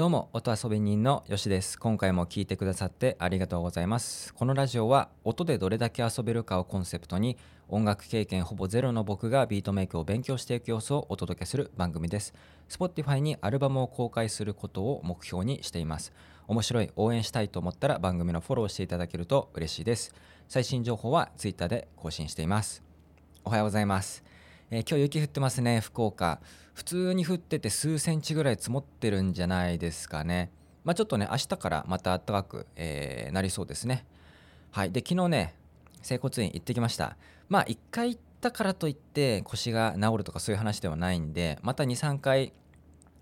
どうも音遊び人のよしです。今回も聞いてくださってありがとうございます。このラジオは音でどれだけ遊べるかをコンセプトに音楽経験ほぼゼロの僕がビートメイクを勉強していく様子をお届けする番組です。Spotify にアルバムを公開することを目標にしています。面白い応援したいと思ったら番組のフォローしていただけると嬉しいです。最新情報は Twitter で更新しています。おはようございます。えー、今日雪降ってますね福岡。普通に降ってて数センチぐらい積もってるんじゃないですかね。まあ、ちょっとね明日からまた暖かく、えー、なりそうですね。はい。で昨日ね整骨院行ってきました。まあ1回行ったからといって腰が治るとかそういう話ではないんでまた23回、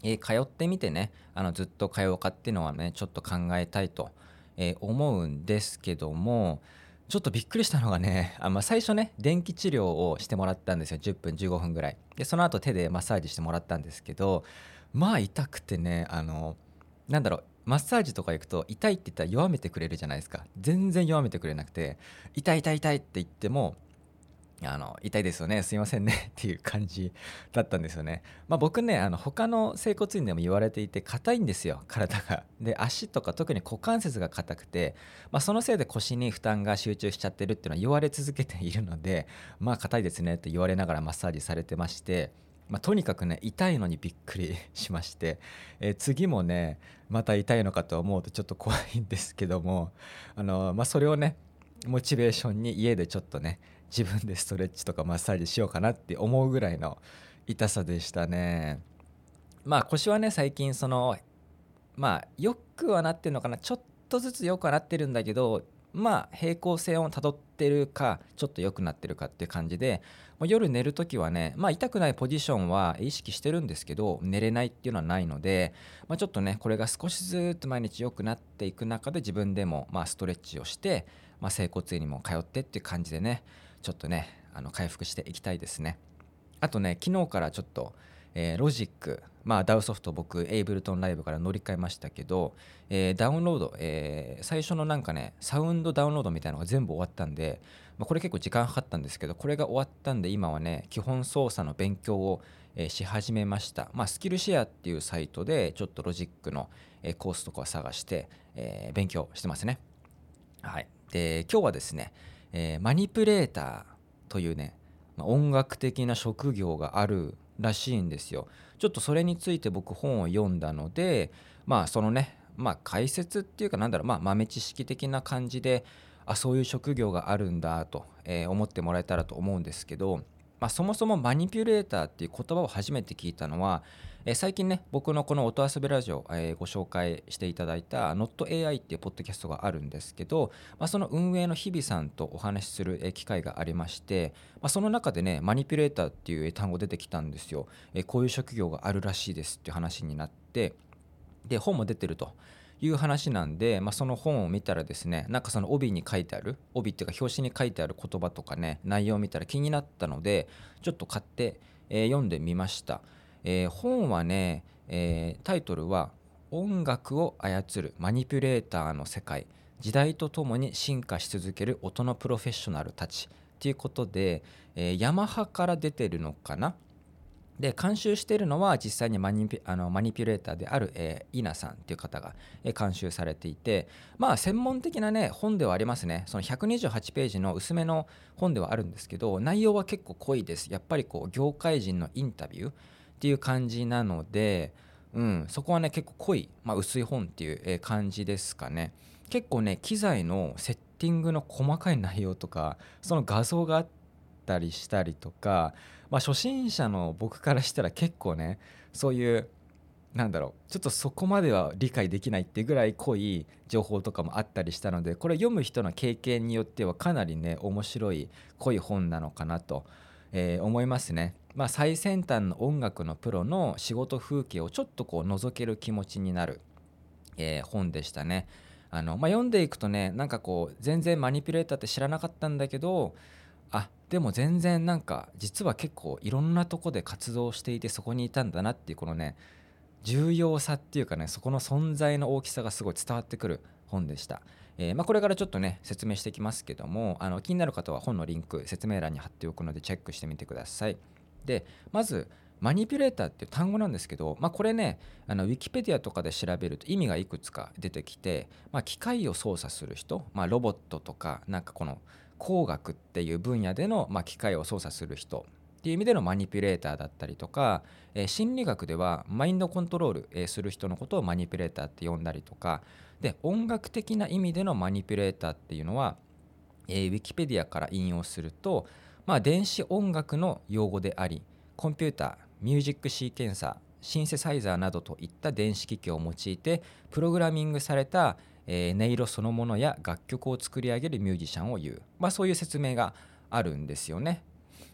えー、通ってみてねあのずっと通うかっていうのはねちょっと考えたいと、えー、思うんですけどもちょっとびっくりしたのがねあ、まあ、最初ね電気治療をしてもらったんですよ。10分15分ぐらい。でその後手でマッサージしてもらったんですけどまあ痛くてねあのなんだろうマッサージとか行くと痛いって言ったら弱めてくれるじゃないですか。全然弱めてくれなくて痛い痛い痛いって言ってもあの痛いですよねすいませんね っていう感じだったんですよね。まあ、僕ねあの他の整骨院でも言われていて硬いんですよ体が。で足とか特に股関節が硬くて、まあ、そのせいで腰に負担が集中しちゃってるっていうのは言われ続けているので まあ硬いですねって言われながらマッサージされてまして。まあ、とにかくね痛いのにびっくりしまして、えー、次もねまた痛いのかと思うとちょっと怖いんですけどもあの、ま、それをねモチベーションに家でちょっとね自分でストレッチとかマッサージしようかなって思うぐらいの痛さでしたね。まあ腰はね最近そのまあよくはなってるのかなちょっとずつよくはなってるんだけどまあ平行線をたどってるかちょっと良くなってるかっていう感じで夜寝る時はねまあ痛くないポジションは意識してるんですけど寝れないっていうのはないので、まあ、ちょっとねこれが少しずつ毎日良くなっていく中で自分でもまあストレッチをして、まあ、整骨院にも通ってっていう感じでねちょっとねあの回復していきたいですね。あとね昨日からちょっと、えー、ロジックまあ DAW ソフト僕エイブルトンライブから乗り換えましたけど、えー、ダウンロード、えー、最初のなんかねサウンドダウンロードみたいなのが全部終わったんで、まあ、これ結構時間かかったんですけどこれが終わったんで今はね基本操作の勉強を、え、し始めました。まあスキルシェアっていうサイトでちょっとロジックの、え、コースとかを探して、えー、勉強してますね。はい。で今日はですねえー、マニプレーターというね、ま音楽的な職業があるらしいんですよ。ちょっとそれについて僕本を読んだのでまあそのねまあ解説っていうかなんだろうまあ豆知識的な感じであそういう職業があるんだと、えー、思ってもらえたらと思うんですけど、まあ、そもそもマニピュレーターっていう言葉を初めて聞いたのはえ最近ね僕のこの音遊びラジオ、えご紹介していただいた NotAI っていうポッドキャストがあるんですけど、まあ、その運営の日々さんとお話しする、機会がありまして、まあ、その中でねマニピュレーターっていう単語出てきたんですよ、えこういう職業があるらしいですっていう話になってで本も出てると。いう話なんで、まあ、その本を見たらですねなんかその帯に書いてある帯っていうか表紙に書いてある言葉とかね内容を見たら気になったのでちょっと買って、えー、読んでみました。えー、本はね、えー、タイトルは「音楽を操るマニピュレーターの世界時代とともに進化し続ける音のプロフェッショナルたち」ということで、えー、ヤマハから出てるのかなで監修しているのは実際にマニピあのマニピュレーターである、えー、イナさんっていう方が、え、監修されていてまあ専門的なね本ではありますね。その128ページの薄めの本ではあるんですけど内容は結構濃いです。やっぱりこう業界人のインタビューっていう感じなので、うん、そこはね結構濃い、まあ、薄い本っていう感じですかね。結構ね機材のセッティングの細かい内容とかその画像があったりしたりとか、まあ、初心者の僕からしたら結構ねそういうなんだろうちょっとそこまでは理解できないっていうぐらい濃い情報とかもあったりしたのでこれ読む人の経験によってはかなりね面白い濃い本なのかなと、えー、思いますね。まあ、最先端の音楽のプロの仕事風景をちょっとこう覗ける気持ちになる、えー、本でしたね。あのまあ、読んでいくとねなんかこう全然マニピュレーターって知らなかったんだけどでも全然なんか実は結構いろんなとこで活動していてそこにいたんだなっていうこのね重要さっていうかねそこの存在の大きさがすごい伝わってくる本でした。えー、ま、これからちょっとね説明していきますけどもあの気になる方は本のリンク説明欄に貼っておくのでチェックしてみてください。でまず、マニピュレーターっていう単語なんですけど、まあ、これねあのウィキペディアとかで調べると意味がいくつか出てきて、まあ、機械を操作する人、まあ、ロボットとかなんかこの工学っていう分野での、まあ、機械を操作する人っていう意味でのマニピュレーターだったりとか、えー、心理学ではマインドコントロール、えー、する人のことをマニピュレーターって呼んだりとかで音楽的な意味でのマニピュレーターっていうのは、えー、ウィキペディアから引用すると、まあ、電子音楽の用語でありコンピューターミュージックシーケンサーシンセサイザーなどといった電子機器を用いてプログラミングされた、えー、音色そのものや楽曲を作り上げるミュージシャンを言う、まあ、そういう説明があるんですよね。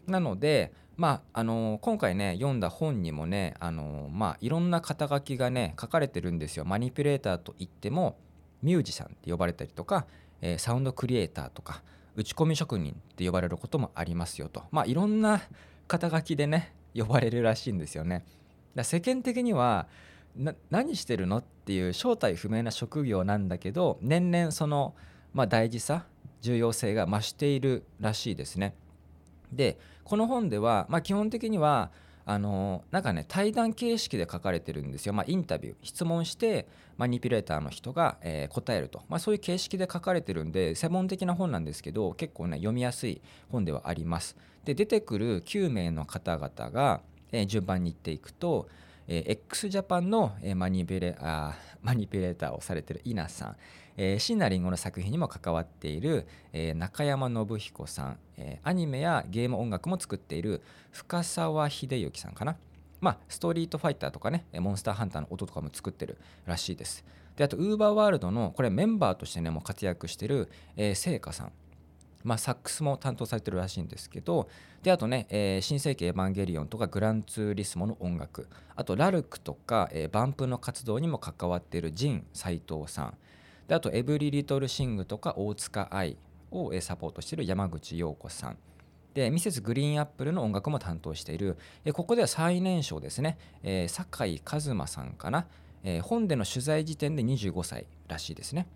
なので、まああのー、今回ね読んだ本にもね、あのー、まあ、いろんな肩書きがね書かれてるんですよ。マニピュレーターといってもミュージシャンって呼ばれたりとか、えー、サウンドクリエイターとか打ち込み職人って呼ばれることもありますよと。まあいろんな肩書きでね呼ばれるらしいんですよね。だ世間的には何してるの？っていう正体不明な職業なんだけど年々その、まあ、大事さ重要性が増しているらしいですね。でこの本では、まあ、基本的にはあのなんかね対談形式で書かれてるんですよ、まあ、インタビュー質問してマニピュレーターの人が、えー、答えると、まあ、そういう形式で書かれてるんで専門的な本なんですけど結構ね読みやすい本ではあります。で出てくる9名の方々が、えー、順番に言っていくと、えー、x ジャパンの、えー、マニピュレあマニピュレーターをされてる稲さん。えー、椎名林檎の作品にも関わっている、えー、中山信彦さん、えー、アニメやゲーム音楽も作っている深沢秀之さんかな、まあ、ストリートファイターとかねモンスターハンターの音とかも作ってるらしいです。であとウーバーワールドのこれメンバーとしてねもう活躍してる、えー、聖火さん。まあ、サックスも担当されてるらしいんですけどであとね、えー、新世紀エヴァンゲリオンとかグランツーリスモの音楽あとラルクとか、えー、バンプの活動にも関わっているジン斎藤さんであとエブリリトルシングとか大塚愛をサポートしている山口陽子さんでミセスグリーンアップルの音楽も担当しているここでは最年少ですね、えー、酒井一馬さんかな、えー、本での取材時点で25歳らしいですね。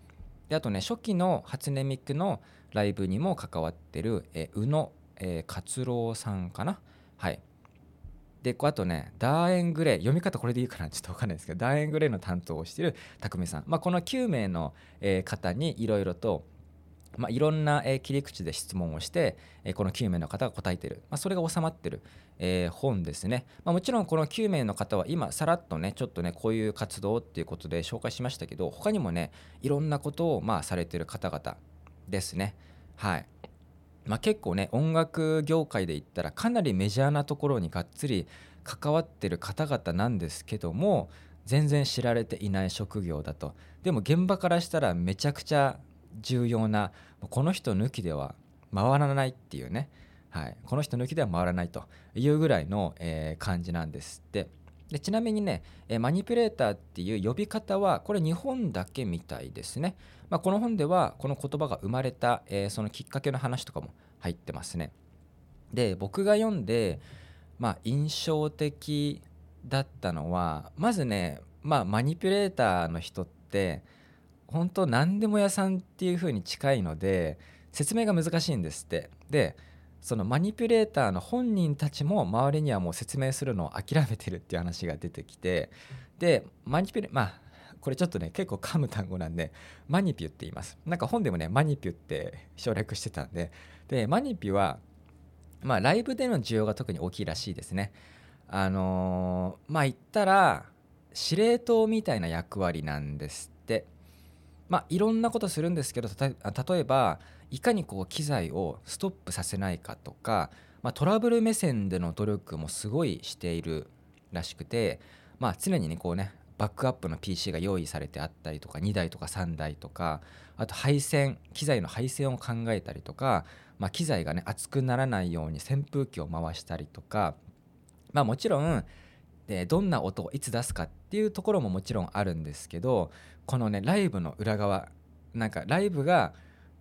であとね初期の初音ミクのライブにも関わってる、えー、宇野、えー、勝郎さんかな。はい。であとねダーエングレイ読み方これでいいかなちょっと分かんないですけどダーエングレイの担当をしている匠さん、まあ、この9名の、えー、方にいろいろと、まあ、いろんな、切り口で質問をして、この9名の方が答えている、まあ、それが収まってる、え、本ですね、まあ、もちろんこの9名の方は今さらっとねちょっとねこういう活動っていうことで紹介しましたけど他にもねいろんなことをまあされてる方々ですね。はい。まあ、結構ね音楽業界で言ったらかなりメジャーなところにがっつり関わってる方々なんですけども全然知られていない職業だと。でも現場からしたらめちゃくちゃ重要なこの人抜きでは回らないっていうね、はい、この人抜きでは回らないというぐらいの、えー、感じなんですって。でちなみにね、えマニピュレーターっていう呼び方はこれ日本だけみたいですね、まあ、この本ではこの言葉が生まれた、えー、そのきっかけの話とかも入ってますね。で僕が読んで、まあ、印象的だったのはまずね、まあ、マニピュレーターの人って本当何でも屋さんっていう風に近いので説明が難しいんですって。でそのマニピュレーターの本人たちも周りにはもう説明するのを諦めてるっていう話が出てきてでマニピュレまあこれちょっとね結構噛む単語なんでマニピュって言います。なんか本でもねマニピュって省略してたんででマニピュはまあライブでの需要が特に大きいらしいですね。あのー、まあ言ったら司令塔みたいな役割なんですって。まあいろんなことするんですけど例えばいかにこう機材をストップさせないかとか、まあ、トラブル目線での努力もすごいしているらしくて、まあ、常にねこうねバックアップの PC が用意されてあったりとか2台とか3台とかあと配線機材の配線を考えたりとか、まあ、機材がね熱くならないように扇風機を回したりとかまあもちろんでどんな音をいつ出すかっていうところももちろんあるんですけどこのねライブの裏側なんかライブが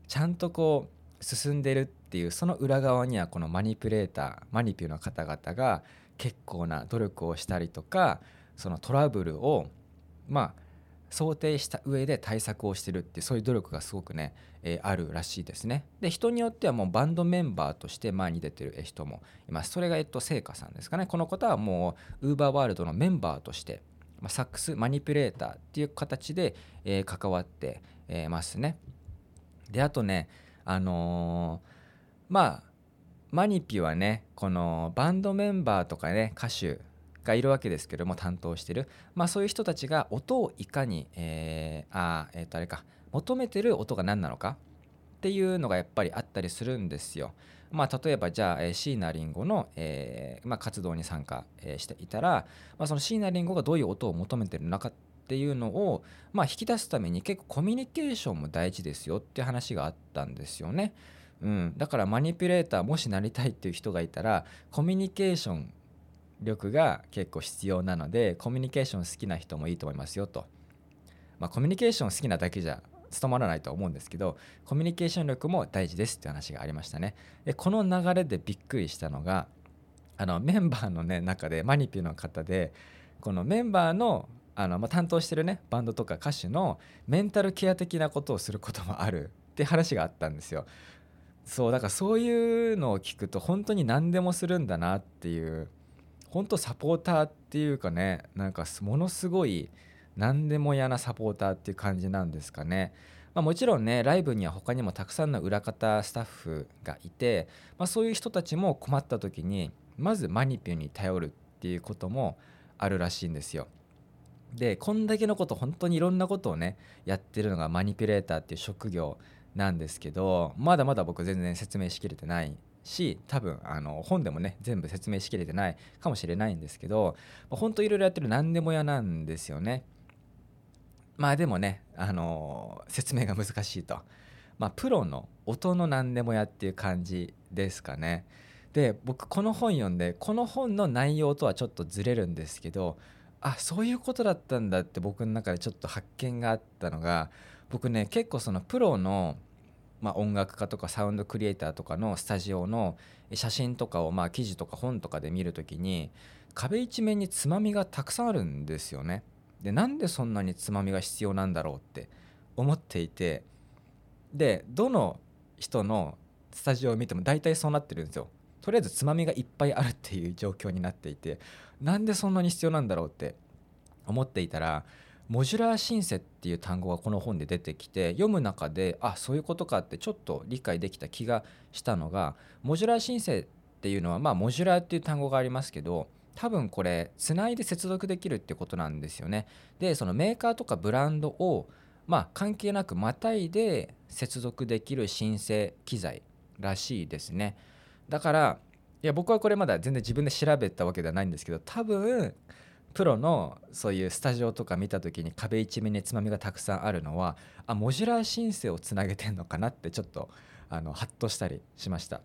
ちゃんとこう進んでるっていうその裏側にはこのマニピュレーターマニピュの方々が結構な努力をしたりとかそのトラブルをまあ想定した上で対策をしてるってそういう努力がすごくね、えー、あるらしいですね。で人によってはもうバンドメンバーとして前に出てる人もいます。それがえっと聖火さんですかね。この方はもうウーバーワールドのメンバーとして、まあ、サックスマニピュレーターっていう形で、えー、関わって、えー、ますね。であとねあのまあマニピはねこのバンドメンバーとかね歌手がいるわけですけども担当してる、まあ、そういう人たちが音をいかに、えー、あえっ、ー、とあれか求めてる音が何なのかっていうのがやっぱりあったりするんですよ。まあ、例えばじゃあ、えー、椎名林檎の、えーまあ、活動に参加、えー、していたら、まあ、その椎名林檎がどういう音を求めてるのかっていうのを、まあ、引き出すために結構コミュニケーションも大事ですよって話があったんですよね。うん、だからマニピュレーターもしなりたいっていう人がいたらコミュニケーション力が結構必要なのでコミュニケーション好きな人もいいと思いますよと。まあ、コミュニケーション好きなだけじゃ務まらないと思うんですけどコミュニケーション力も大事ですって話がありましたね。でこの流れでびっくりしたのがあのメンバーの、ね、中でマニピュの方でこのメンバーのあの、まあ、担当してるねバンドとか歌手のメンタルケア的なことをすることもあるって話があったんですよ。そうだからそういうのを聞くと本当に何でもするんだなっていう本当サポーターっていうかねなんかものすごい何でも嫌なサポーターっていう感じなんですかね。まあ、もちろんねライブには他にもたくさんの裏方スタッフがいて、まあ、そういう人たちも困った時にまずマニピュに頼るっていうこともあるらしいんですよ。でこんだけのこと本当にいろんなことをねやってるのがマニピュレーターっていう職業なんですけどまだまだ僕全然説明しきれてないし多分あの本でもね全部説明しきれてないかもしれないんですけど本当いろいろやってる何でも屋なんですよね。まあでもねあの説明が難しいと。まあ、プロの音の何でもやっていう感じですかね。で僕この本読んでこの本の内容とはちょっとずれるんですけどあそういうことだったんだって僕の中でちょっと発見があったのが僕ね結構そのプロのまあ、音楽家とかサウンドクリエイターとかのスタジオの写真とかをまあ記事とか本とかで見るときに壁一面につまみがたくさんあるんですよね。でなんでそんなにつまみが必要なんだろうって思っていてでどの人のスタジオを見ても大体そうなってるんですよ。とりあえずつまみがいっぱいあるっていう状況になっていてなんでそんなに必要なんだろうって思っていたらモジュラーシンセっていう単語がこの本で出てきて読む中であそういうことかってちょっと理解できた気がしたのがモジュラーシンセっていうのはまあモジュラーっていう単語がありますけど多分これつないで接続できるってことなんですよね。でそのメーカーとかブランドをまあ関係なくまたいで接続できる申請機材らしいですね。だからいや僕はこれまだ全然自分で調べたわけではないんですけど多分プロのそういうスタジオとか見た時に壁一面につまみがたくさんあるのはあモジュラー申請をつなげてんのかなってちょっとあのハッとしたりしました。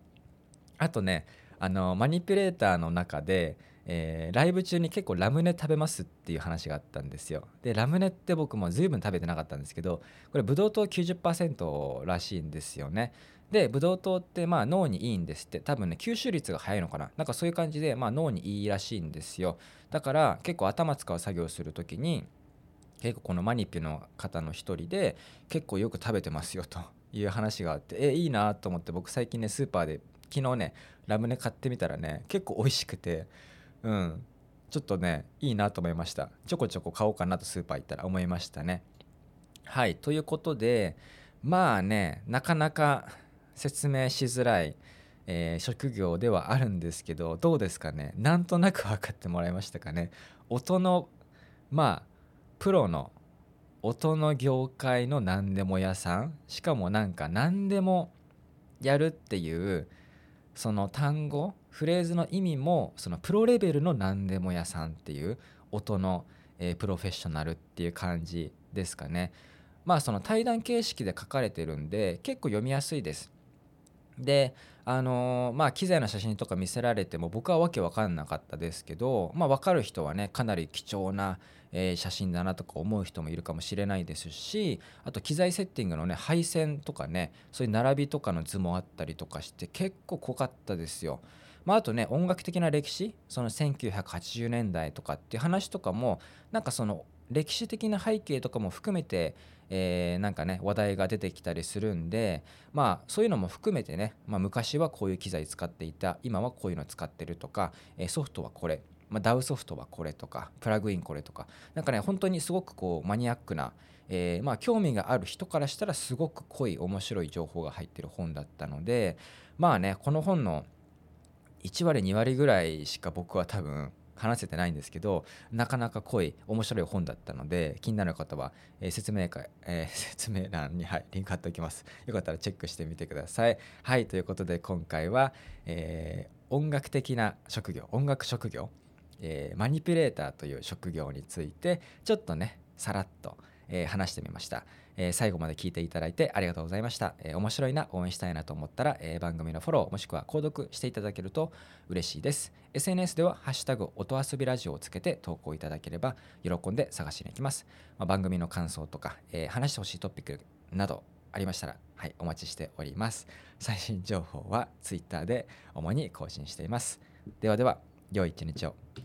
あとねあのマニピュレーターの中で、えー、ライブ中に結構ラムネ食べますっていう話があったんですよ。でラムネって僕も随分食べてなかったんですけどこれブドウ糖90%らしいんですよね。でブドウ糖ってまあ脳にいいんですって。多分ね吸収率が早いのかな。なんかそういう感じでまあ脳にいいらしいんですよ。だから結構頭使う作業する時に結構このマニピュの方の一人で結構よく食べてますよと。いう話があってえいいなと思って僕最近ねスーパーで昨日ねラムネ買ってみたらね結構美味しくてうん。ちょっとねいいなと思いました。ちょこちょこ買おうかなとスーパー行ったら思いましたね。はいということでまあねなかなか説明しづらい、えー、職業ではあるんですけどどうですかね？なんとなく分かってもらいましたかね？音のまあプロの音の業界の何でも屋さん？しかもなんか何でもやるっていうその単語フレーズの意味もそのプロレベルの何でも屋さんっていう音の、えー、プロフェッショナルっていう感じですかね。まあその対談形式で書かれてるんで結構読みやすいです。であのー、まあ機材の写真とか見せられても僕はわけわかんなかったですけど、まあ、分かる人はねかなり貴重な、えー、写真だなとか思う人もいるかもしれないですしあと機材セッティングのね配線とかねそういう並びとかの図もあったりとかして結構濃かったですよ。まあ、あとね音楽的な歴史その1980年代とかっていう話とかもなんかその歴史的な背景とかも含めて、えー、なんかね話題が出てきたりするんでまあそういうのも含めてね、まあ、昔はこういう機材使っていた今はこういうの使ってるとか、え、ソフトはこれ、まあ、DAW ソフトはこれとかプラグインこれとかなんかね本当にすごくこうマニアックな、え、まあ興味がある人からしたらすごく濃い面白い情報が入ってる本だったのでまあねこの本の1割2割ぐらいしか僕は多分話せてないんですけどなかなか濃い面白い本だったので気になる方は、えー、説明会、えー、説明欄に、はい、リンク貼っておきます。よかったらチェックしてみてください。はいということで今回は、えー、音楽的な職業音楽職業、えマニピュレーターという職業についてちょっとねさらっと、え話してみましたえー、最後まで聞いていただいてありがとうございました。えー、面白いな、応援したいなと思ったら、えー、番組のフォローもしくは購読していただけると嬉しいです。SNS ではハッシュタグ音遊びラジオをつけて投稿いただければ喜んで探しに行きます。まあ、番組の感想とか、え話してほしいトピックなどありましたら、はい、お待ちしております。最新情報は Twitter で主に更新しています。ではでは、良い一日を。